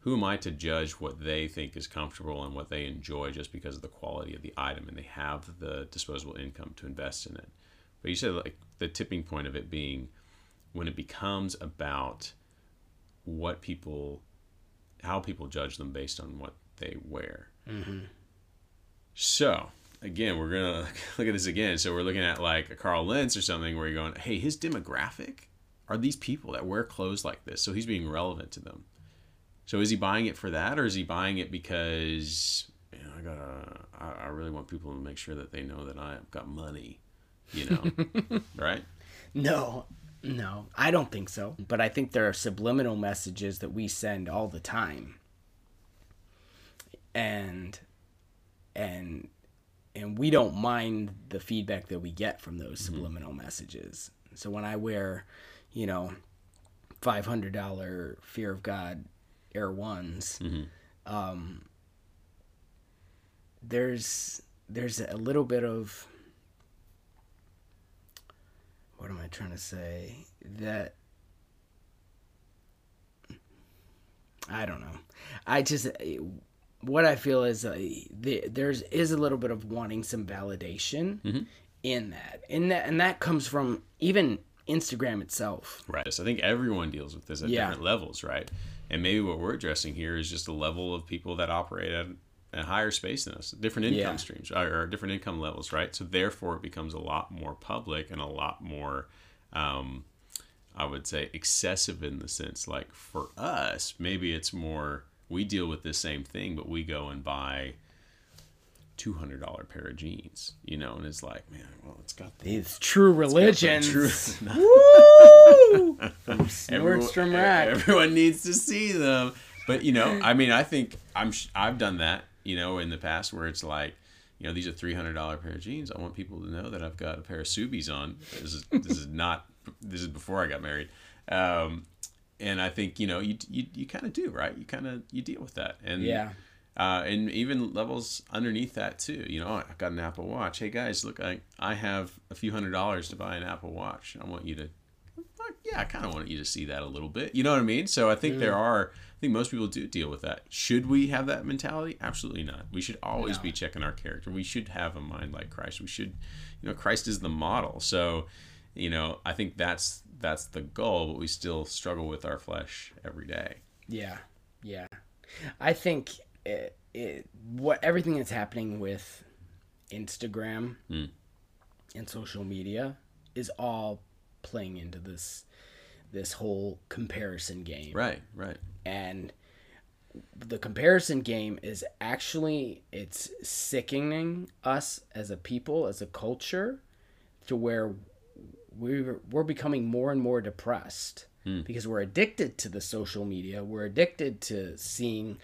who am I to judge what they think is comfortable and what they enjoy just because of the quality of the item and they have the disposable income to invest in it. But you said like the tipping point of it being when it becomes about what people how people judge them based on what they wear. So again, we're gonna look at this again. So we're looking at like a Carl Lentz or something where you're going, hey, his demographic are these people that wear clothes like this. So he's being relevant to them. So is he buying it for that, or is he buying it because you know, I gotta, I, I really want people to make sure that they know that I've got money, you know, right? No, no, I don't think so. But I think there are subliminal messages that we send all the time. And and and we don't mind the feedback that we get from those subliminal messages. So when I wear, you know, five hundred dollar Fear of God Air Ones, um, there's there's a little bit of what am I trying to say? That I don't know. I just what I feel is uh, the, there's is a little bit of wanting some validation in that, and that and that comes from even Instagram itself. Right. So I think everyone deals with this at Yeah. different levels, right? And maybe what we're addressing here is just a level of people that operate at a higher space than us, different income Yeah. streams or, or different income levels, right? So therefore, it becomes a lot more public and a lot more, um, I would say, excessive in the sense like for us, maybe it's more we deal with this same thing, but we go and buy. Two hundred dollar pair of jeans, you know, and it's like, man, well, it's got the These true religions. true- Woo! From Nordstrom Rack. Everyone needs to see them. But you know, I mean, I think I'm I've done that, you know, in the past where it's like, you know, these are three hundred dollar pair of jeans. I want people to know that I've got a pair of Ksubis on. This is this is not this is before I got married. Um, and I think you know you you, you kind of do right. You kind of you deal with that, and Yeah. uh, and even levels underneath that too. You know, I've got an Apple Watch. Hey guys, look, I I have a few hundred dollars to buy an Apple Watch. I want you to, yeah, I kind of want you to see that a little bit. You know what I mean? So I think there are. I think most people do deal with that. Should we have that mentality? Absolutely not. We should always No. be checking our character. We should have a mind like Christ. We should, you know, Christ is the model. So, you know, I think that's that's the goal. But we still struggle with our flesh every day. Yeah, yeah. I think it, it, what everything that's happening with Instagram Mm. and social media is all playing into this this whole comparison game. Right. Right. And the comparison game is actually it's sickening us as a people, as a culture, to where we're we're becoming more and more depressed hmm. because we're addicted to the social media. We're addicted to seeing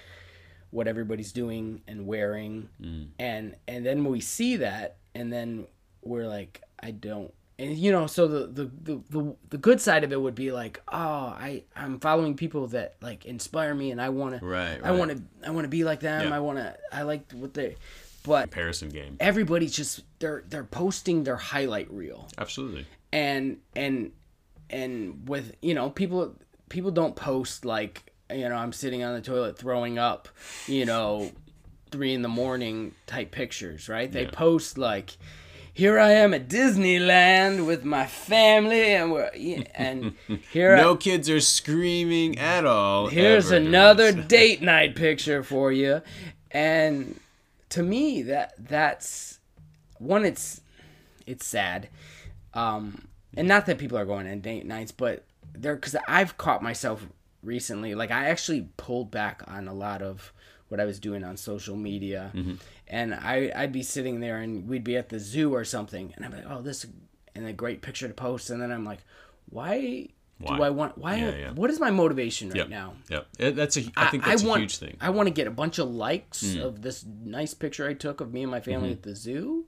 what everybody's doing and wearing, hmm. and and then we see that, and then we're like, I don't. And you know, so the, the, the, the, the good side of it would be like, oh, I I'm following people that like inspire me, and I want to, Right, I want to, I want to be like them. Yeah. I want to, I like what they, but Comparison game. everybody's just they're they're posting their highlight reel Absolutely. And and and with you know people people don't post like you know i'm sitting on the toilet throwing up you know three in the morning type pictures right they Yeah. post like here i am at disneyland with my family and we're and here No I, kids are screaming at all. here's another date night picture for you and to me that that's one it's it's sad um and not that people are going on date nights but they're because i've caught myself recently like i actually pulled back on a lot of what i was doing on social media Mm-hmm. and I, i'd be sitting there and we'd be at the zoo or something and i'm like oh this and a great picture to post and then i'm like why, Why? do i want why Yeah, yeah. what is my motivation right Yep. now Yep. It- that's a. I think that's a want, huge thing. I want to get a bunch of likes Mm. of this nice picture I took of me and my family Mm-hmm. at the zoo,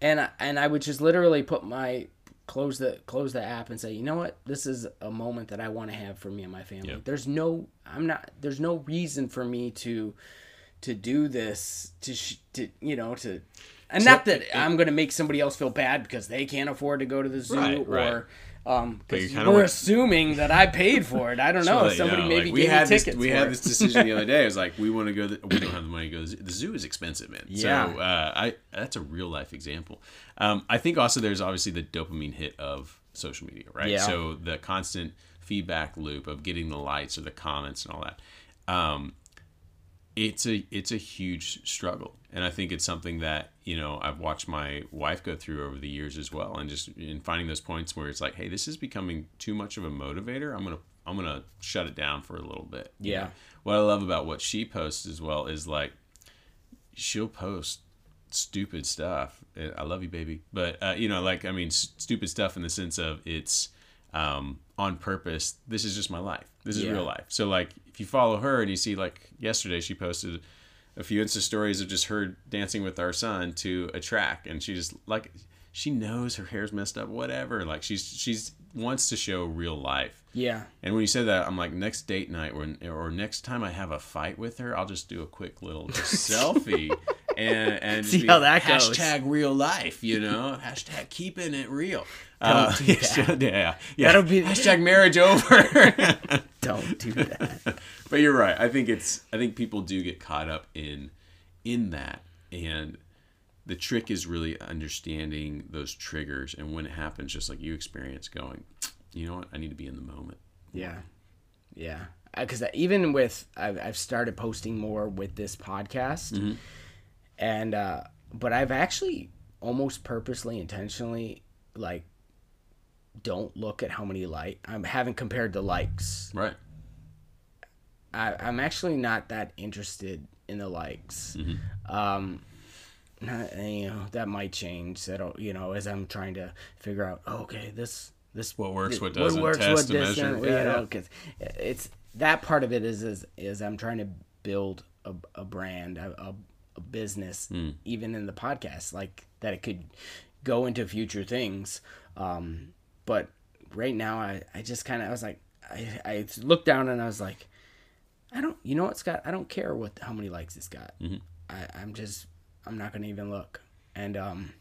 and I, and I would just literally put my close the close the app and say, you know what, this is a moment that I want to have for me and my family. Yep. There's no, I'm not, there's no reason for me to to do this to sh- to you know to. And not that I'm going to make somebody else feel bad because they can't afford to go to the zoo Right, right. Um, But you because we're assuming that I paid for it. I don't know. You Somebody know, maybe like, we gave had me this, tickets. we had this decision the other day. It was like we want to go. The, we don't have the money to go. to The the zoo is expensive, man. Yeah. So uh, I that's a real life example. Um, I think also there's obviously the dopamine hit of social media, right? Yeah. So the constant feedback loop of getting the likes or the comments and all that. um, it's a it's a huge struggle, and I think it's something that you know I've watched my wife go through over the years as well, and just in finding those points where it's like, hey, this is becoming too much of a motivator. I'm gonna I'm gonna shut it down for a little bit. Yeah. What I love about what she posts as well is like she'll post stupid stuff. I love you, baby. But uh, you know, like I mean, s- stupid stuff in the sense of it's um, on purpose. This is just my life. This is Yeah. real life. So like, you follow her and you see like yesterday, she posted a few Insta stories of just her dancing with our son to a track, and she just like she knows her hair's messed up, whatever. Like she's she's wants to show real life. Yeah. And when you said that, I'm like, next date night or, or next time I have a fight with her, I'll just do a quick little selfie and and See how that goes. hashtag real life, you know, hashtag keeping it real. Uh, Don't Uh, do yeah, that. yeah, yeah. That'll be- hashtag marriage over. Don't do that. but you're right. I think it's. I think people do get caught up in in that, and the trick is really understanding those triggers and when it happens, just like you experience, going, you know what, I need to be in the moment. Yeah, yeah. Mm-hmm. Uh, because even with I've, I've started posting more with this podcast, mm-hmm. And uh, but I've actually almost purposely, intentionally, like, don't look at how many like I haven't compared the likes. Right. I, I'm actually not that interested in the likes. Um, not, you know that might change. That'll you know as I'm trying to figure out. oh, Okay, this this What works, what what doesn't, what works, test what doesn't, Yeah, you know, yeah. because it's that part of it is is, is I'm trying to build a, a brand, a, a, business, Hmm. even in the podcast, like that it could go into future things. Um, but right now, I, I just kind of I was like, I, I looked down and I was like, I don't, you know what, Scott? I don't care what how many likes it's got. Mm-hmm. I, I'm just, I'm not gonna even look. And um,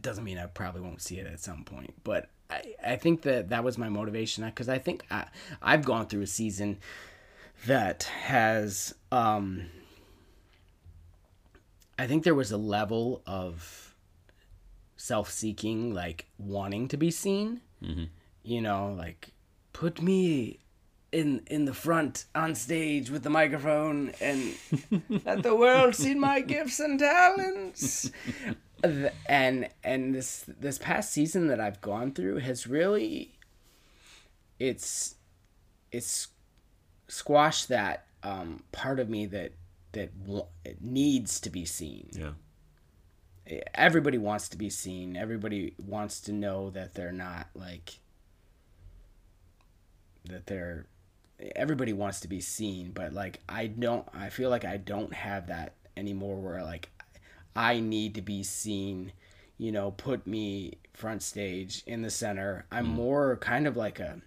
doesn't mean I probably won't see it at some point, but I, I think that that was my motivation because I think I, I've gone through a season that has um I think there was a level of self-seeking like wanting to be seen. You know like put me in in the front on stage with the microphone and let the world see my gifts and talents. And and this this past season that I've gone through has really it's it's squashed that um, part of me that that needs to be seen. Yeah. Everybody wants to be seen. Everybody wants to know that they're not like that they're everybody wants to be seen, but like I don't I feel like I don't have that anymore where like I need to be seen, you know, put me front stage in the center. I'm mm. more kind of like a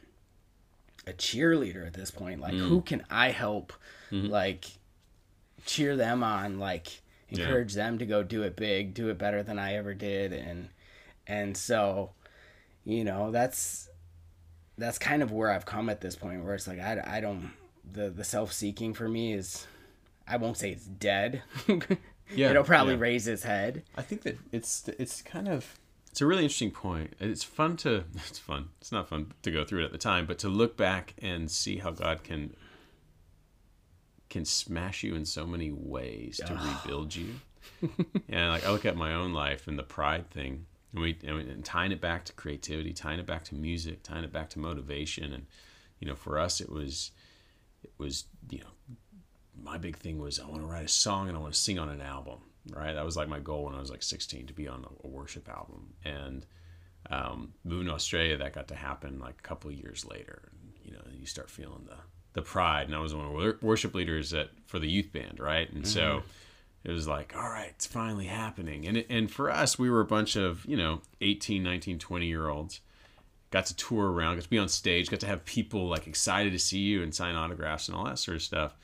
a cheerleader at this point. Like mm. who can I help mm-hmm. like cheer them on, like encourage them to go do it big, do it better than I ever did and and so you know, that's that's kind of where I've come at this point where it's like I, I don't the the self-seeking for me is I won't say it's dead. Yeah, It'll probably yeah. raise its head. I think that it's it's kind of it's a really interesting point. It's fun to it's fun. It's not fun to go through it at the time, but to look back and see how God can can smash you in so many ways to rebuild you. and like I look at my own life and the pride thing, and we and, we- and tying it back to creativity, tying it back to music, tying it back to motivation, and you know, for us it was it was you know my big thing was I want to write a song and I want to sing on an album. Right, that was like my goal when I was like 16 to be on a, a worship album. And um, moving to Australia, that got to happen like a couple of years later. You know, you start feeling the the pride. And I was one of the worship leaders at for the youth band, right? And so mm-hmm. it was like, all right, it's finally happening. And it, and for us, we were a bunch of you know 18, 19, 20 year olds got to tour around, got to be on stage, got to have people like excited to see you and sign autographs and all that sort of stuff.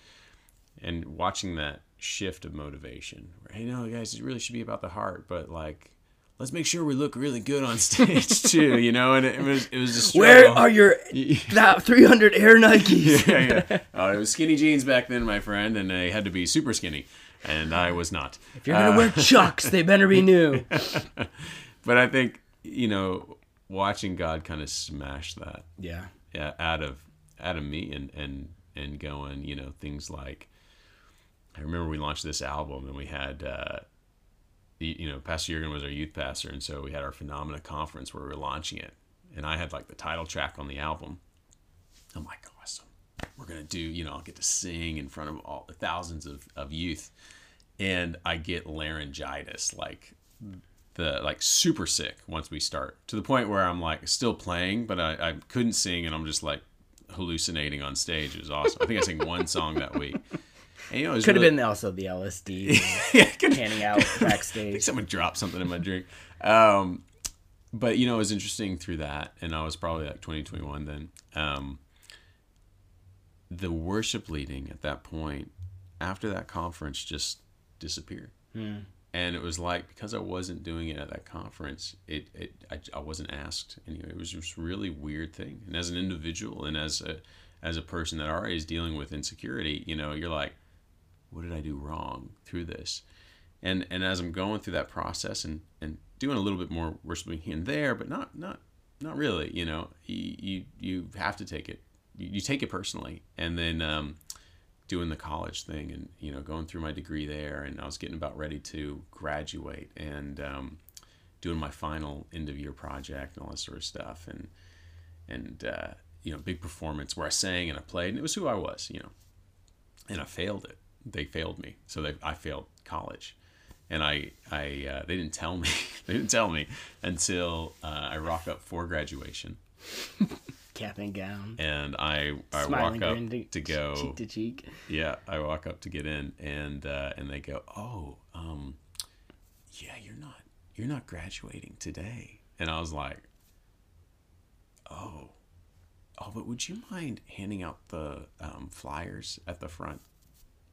And watching that shift of motivation, hey, no, guys, it really should be about the heart, but like, let's make sure we look really good on stage too, you know. And it, was it was a Where are your that 300 Air Nikes? yeah, yeah. Oh, it was skinny jeans back then, my friend, and they had to be super skinny, and I was not. If you're gonna wear Chucks, they better be new. But I think you know, watching God kind of smash that Yeah. yeah, out of out of me and and and going, you know, things like I remember we launched this album and we had uh, you know, Pastor Jurgen was our youth pastor, and so we had our Phenomena conference where we were launching it, and I had like the title track on the album. I'm like, oh, awesome, we're gonna do, you know, I'll get to sing in front of all the thousands of, of youth, and I get laryngitis, like the like super sick once we start to the point where I'm like still playing, but I, I couldn't sing, and I'm just like hallucinating on stage. It was awesome. I think I sang one song that week. And, you know, could really... have been also the LSD yeah, handing out backstage. someone dropped something in my drink. Um, but you know, it was interesting through that, and I was probably like 2021 then. Um, the worship leading at that point, after that conference, just disappeared. Hmm. And it was like because I wasn't doing it at that conference, it, it I, I wasn't asked anyway. It was just really weird thing. And as an individual and as a as a person that already is dealing with insecurity, you know, you're like, what did I do wrong through this? And and as I'm going through that process and and doing a little bit more worshiping here and there, but not not not really, you know, you you, you have to take it, you, take it personally, and then um, doing the college thing and you know going through my degree there, and I was getting about ready to graduate and um, doing my final end of year project and all that sort of stuff, and and uh, you know big performance where I sang and I played, and it was who I was, you know, and I failed it they failed me. So they, I failed college. And I, I, uh, they didn't tell me, they didn't tell me until uh, I rock up for graduation. Cap and gown. And I, I walk up to, to, go cheek to cheek. Yeah, I walk up to get in, and uh, and they go, oh, um, yeah, you're not, you're not graduating today. And I was like, oh, oh, but would you mind handing out the um, flyers at the front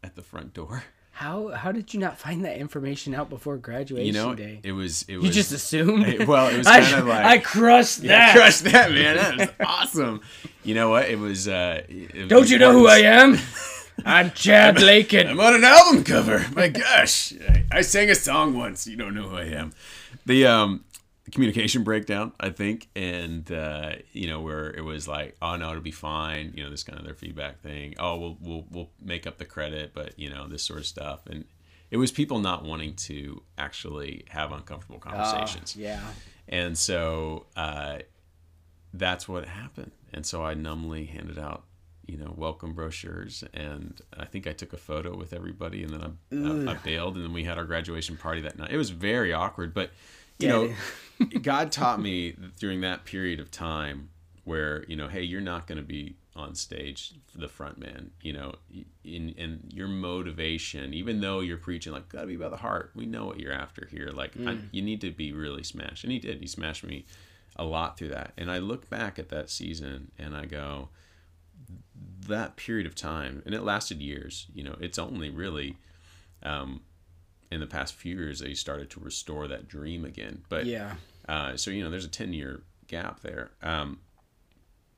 at the front door. How how did you not find that information out before graduation you know, day? It was it was. You just assumed. It, well, it was kind of like I crushed that. Yeah, crushed that, man. That was awesome. You know what? It was. Uh, it Don't you know who I am? I'm Chad Lakin. I'm on an album cover. My gosh, I, I sang a song once. You don't know who I am. The um communication breakdown, I think, and uh, you know where it was like, oh no, it'll be fine. You know, this kind of their feedback thing. Oh, we'll we'll we'll make up the credit, but you know this sort of stuff, and it was people not wanting to actually have uncomfortable ah, conversations. Yeah, and so uh, that's what happened, and so I numbly handed out you know welcome brochures and i think i took a photo with everybody and then I, I, I, bailed and then we had our graduation party that night it was very awkward but you know God taught me during that period of time where you know, hey, you're not going to be on stage the front man you know in in your motivation even though you're preaching like gotta be by the heart. We know what you're after here. Like mm. I, you need to be really smashed and he did. He smashed me a lot through that. And i look back at that season and i go that period of time and it lasted years you know it's only really um, in the past few years they started to restore that dream again. But yeah uh, so you know, there's a ten year gap there. Um,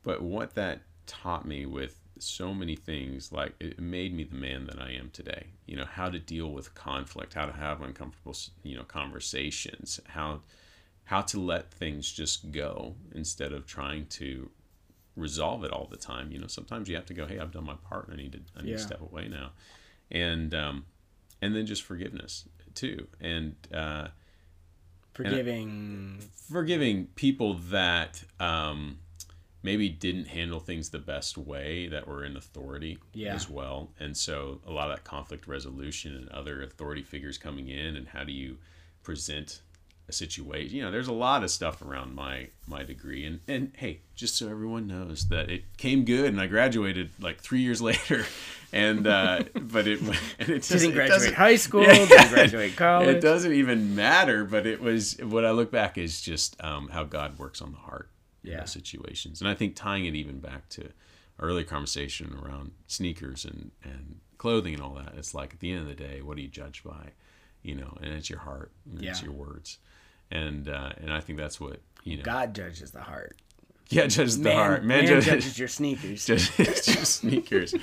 but what that taught me with so many things, like it made me the man that I am today. You know, how to deal with conflict, how to have uncomfortable, you know, conversations, how how to let things just go instead of trying to resolve it all the time. You know, sometimes you have to go, hey, I've done my part. and I need to I need yeah. to step away now, and um, and then just forgiveness too, and uh, forgiving forgiving people that um, maybe didn't handle things the best way that were in authority yeah. as well and so a lot of that conflict resolution and other authority figures coming in and how do you present a situation you know there's a lot of stuff around my my degree and and hey just so everyone knows that it came good and i graduated like three years later and uh, but it and it didn't graduate high school, yeah, didn't graduate college. It doesn't even matter. But it was what I look back is just um, how God works on the heart in those situations, and I think tying it even back to early conversation around sneakers and and clothing and all that. It's like at the end of the day, what do you judge by? You know, and it's your heart, and yeah. it's your words, and uh, and I think that's what you know. God judges the heart. Yeah, judges man, the heart. Man, man judges, judges your sneakers. Judges your sneakers.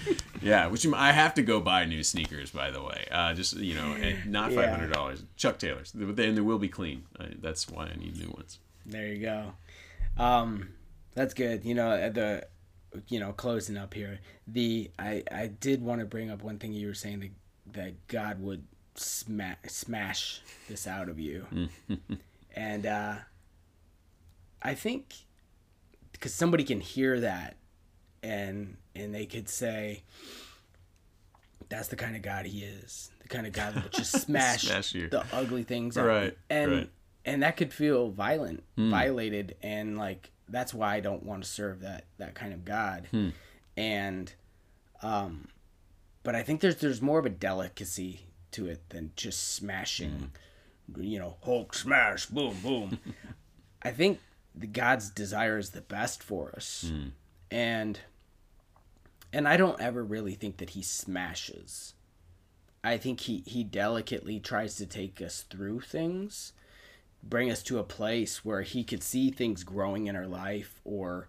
yeah, which I have to go buy new sneakers, by the way. Uh, just you know, not five hundred dollars. Yeah. Chuck Taylors, and they will be clean. That's why I need new ones. There you go. Um, that's good. You know, the you know, closing up here, the I I did want to bring up one thing you were saying that that God would smash smash this out of you, and uh, I think because somebody can hear that, and and they could say. That's the kind of God he is. The kind of God that will just smash, Smash the ugly things out. Right, And right. and that could feel violent, violated, and like that's why I don't want to serve that that kind of God. And, um, but I think there's there's more of a delicacy to it than just smashing, you know, Hulk smash, boom, boom. I think the God's desire is the best for us, hmm. and and I don't ever really think that He smashes. I think he he delicately tries to take us through things, bring us to a place where he could see things growing in our life or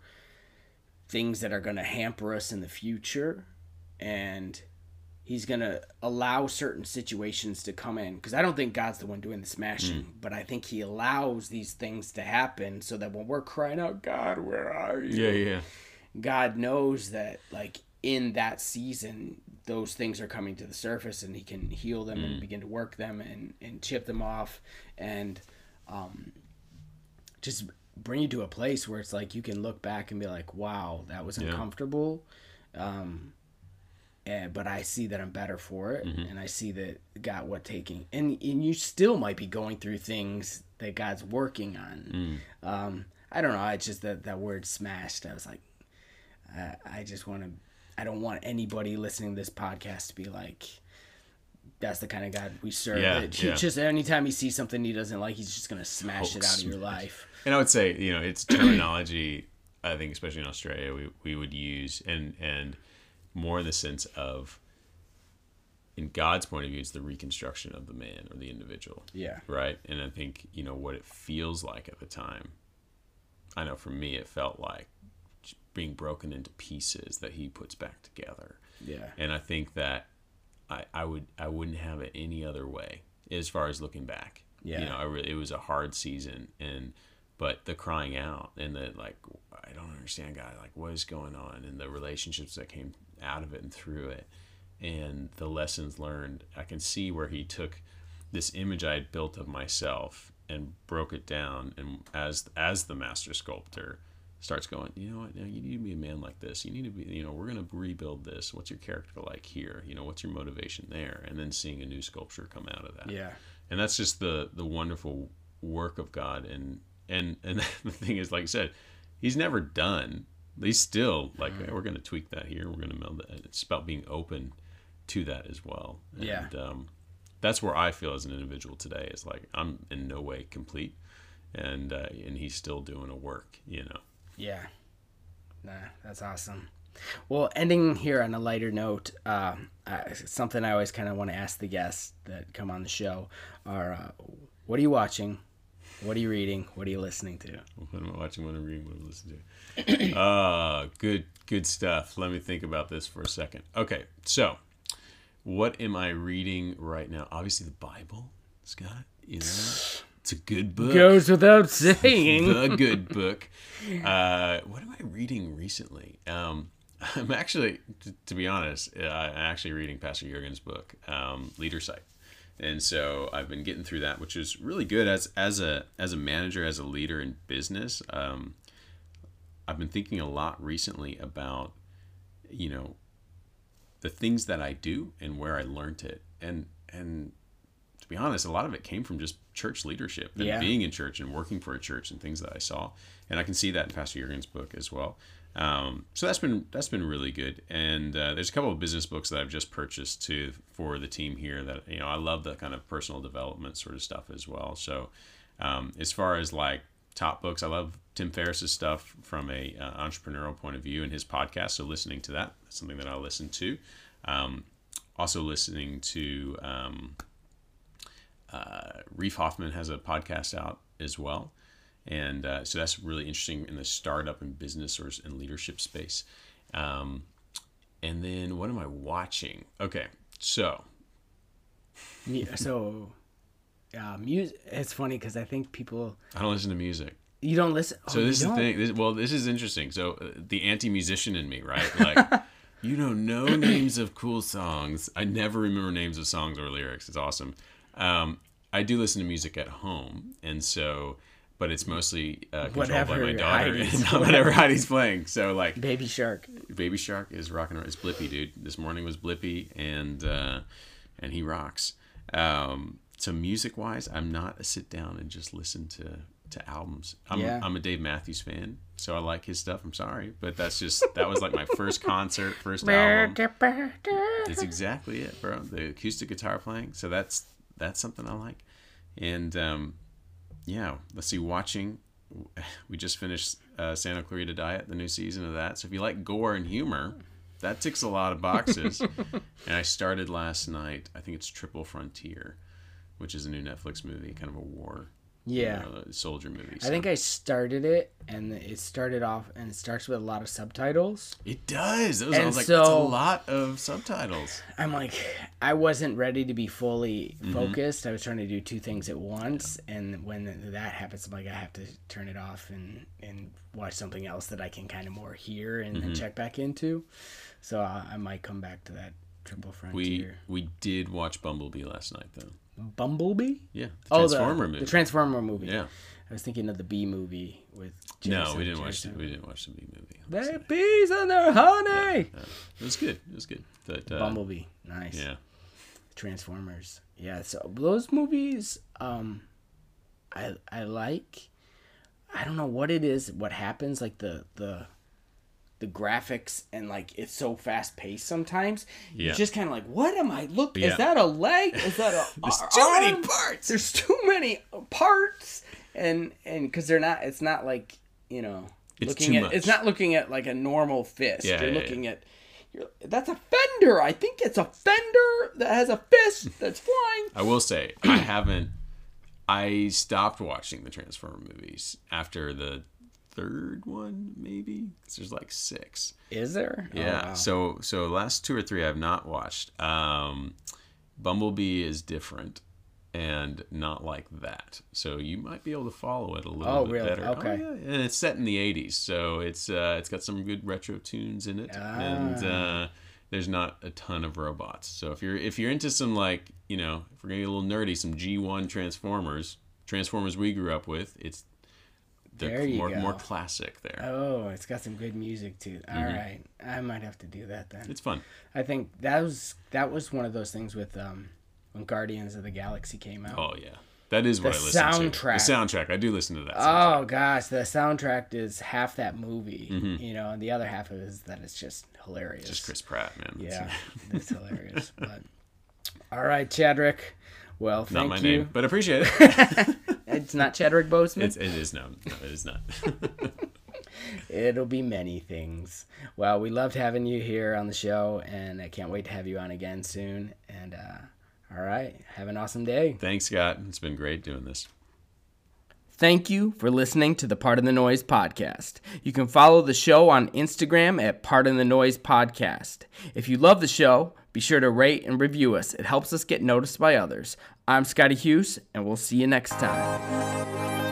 things that are going to hamper us in the future and he's going to allow certain situations to come in because I don't think God's the one doing the smashing, but I think he allows these things to happen so that when we're crying out, God, where are you? Yeah, yeah. God knows that like in that season those things are coming to the surface and he can heal them and begin to work them and, and chip them off and um, just bring you to a place where it's like you can look back and be like wow that was uncomfortable um, and, but I see that I'm better for it mm-hmm. and I see that God what taking and, and you still might be going through things that God's working on mm. um, I don't know I just that, that word smashed I was like I, I just want to. I don't want anybody listening to this podcast to be like, "That's the kind of God we serve." Yeah, It- he yeah. Just anytime he sees something he doesn't like, he's just gonna smash it Hulk out of your life. And I would say, you know, it's terminology. I think, especially in Australia, we, we would use and and more in the sense of, in God's point of view, it's the reconstruction of the man or the individual, Yeah. right? And I think you know what it feels like at the time. I know for me, it felt like being broken into pieces that He puts back together. Yeah. And I think that I, I would I wouldn't have it any other way as far as looking back. Yeah. You know, I really, it was a hard season and but the crying out and the like I don't understand God, like what is going on and the relationships that came out of it and through it and the lessons learned. I can see where he took this image I had built of myself and broke it down and as as the master sculptor starts going, you know what, now you need to be a man like this. You need to be, you know, we're going to rebuild this. What's your character like here? You know, what's your motivation there? And then seeing a new sculpture come out of that. Yeah. And that's just the the wonderful work of God. And and and the thing is, like I said, He's never done. He's still like Mm-hmm. "Hey, we're going to tweak that here. We're going to meld that. It's about being open to that as well. And, Yeah. Um, that's where I feel as an individual today is like I'm in no way complete, and uh, and He's still doing a work. You know. Yeah. Nah, that's awesome. Well, ending here on a lighter note, uh, uh, something I always kind of want to ask the guests that come on the show are, uh, what are you watching? What are you reading? What are you listening to? What am I watching? What am I reading? What am I listening to? Ah, good, good stuff. Let me think about this for a second. Okay, so what am I reading right now? Obviously, the Bible, Scott. You know, it's a good book. Goes without saying. the good book. Uh, what am I reading recently? Um, I'm actually, t- to be honest, uh, I'm actually reading Pastor Jurgen's book, um, Leader Sight, and so I've been getting through that, which is really good as as a as a manager, as a leader in business. Um, I've been thinking a lot recently about, you know, the things that I do and where I learned it, and and to be honest, a lot of it came from just church leadership and Yeah. being in church and working for a church and things that I saw, and I can see that in Pastor Jurgen's book as well. Um, so that's been that's been really good. And uh, there's a couple of business books that I've just purchased to for the team here that you know I love the kind of personal development sort of stuff as well. So um, as far as like top books, I love Tim Ferriss's stuff from a uh, entrepreneurial point of view and his podcast. So listening to that, that's something that I listen to. Um, also listening to um, uh, Reid Hoffman has a podcast out as well. And uh, so that's really interesting in the startup and business or and leadership space. Um, and then what am I watching? Okay, so Yeah, so, uh, music. It's funny because I think people. I don't listen to music. You don't listen. Oh, So this is the thing. This, well, this is interesting. So uh, the anti-musician in me, right? Like, you know no names of cool songs. I never remember names of songs or lyrics. It's awesome. Um, I do listen to music at home, and so, but it's mostly uh, controlled by my daughter, Heidi's and not whatever Heidi's playing. So like, Baby Shark. Baby Shark is rocking. It's Blippi, dude. This morning was Blippi, and uh, and he rocks. Um, so music wise, I'm not a sit down and just listen to to albums. I'm Yeah. I'm a Dave Matthews fan, so I like his stuff. I'm sorry, but that's just that was like my first concert, first album. It's exactly it, bro. The acoustic guitar playing. So that's that's something I like. And um, yeah, let's see. Watching, we just finished uh, Santa Clarita Diet, the new season of that. So if you like gore and humor, that ticks a lot of boxes. and I started last night. I think it's Triple Frontier, which is a new Netflix movie, kind of a war, Yeah. uh, soldier movie. I think I started it, and it started off, and it starts with a lot of subtitles. it does. It was, I And was like, that's a lot of subtitles. I'm like, I wasn't ready to be fully Mm-hmm. focused. I was trying to do two things at once, and when that happens, I'm like, I have to turn it off and and watch something else that I can kind of more hear and, Mm-hmm. and check back into. So uh, I might come back to that Triple Frontier. We we did watch Bumblebee last night, though. Bumblebee. Yeah, the Oh, Transformer the, movie. the Transformer movie. yeah. I was thinking of the Bee movie with. No, we didn't watch. The, Jason. we didn't watch the Bee movie. They're bees and they're honey. Uh, it was good. It was good. But, uh, Bumblebee, nice. Yeah. Transformers. Yeah, so those movies um I I like I don't know what it is, what happens like the the the graphics and like it's so fast paced sometimes. Yeah. You're just kind of like, what am I look? Yeah. Is that a leg? Is that a There's ar- too many parts. There's too many parts, and and because they're not, it's not like you know, It's looking too at much. it's not looking at like a normal fist. Yeah, you're yeah, looking at. You're, that's a fender. I think it's a fender that has a fist that's flying. I will say I haven't. I stopped watching the Transformer movies after the third one, maybe. 'Cause there's like six. Is there? Oh, Yeah. wow. So so last two or three I've not watched. Um, Bumblebee is different and not like that. So you might be able to follow it a little Oh, bit really? better. Okay. Oh, yeah. And it's set in the 80s, so it's uh, it's got some good retro tunes in it and Ah. uh, there's not a ton of robots. So if you're if you're into some like, you know, if we're going to get a little nerdy, some G1 Transformers, Transformers we grew up with, it's There you more go. more classic there. Oh, it's got some good music too. All right, I might have to do that then. It's fun. I think that was that was one of those things with um when Guardians of the Galaxy came out. Oh yeah, that is what The I listen to. soundtrack. The soundtrack. I do listen to that. soundtrack. Oh gosh, the soundtrack is half that movie, Mm-hmm. you know, and the other half is that it's just hilarious. Just Chris Pratt, man. Yeah, it's hilarious. But all right, Chadrick. Well, Not my you. name, but appreciate it. It's not Chadrick Boseman. it's, it is no, no, it is not. It'll be many things. Well, we loved having you here on the show, and I can't wait to have you on again soon. And uh, all right, have an awesome day. Thanks, Scott. It's been great doing this. Thank you for listening to the Part of the Noise podcast. You can follow the show on Instagram at Part of the Noise podcast. If you love the show, be sure to rate and review us. It helps us get noticed by others. I'm Scotty Hughes, and we'll see you next time.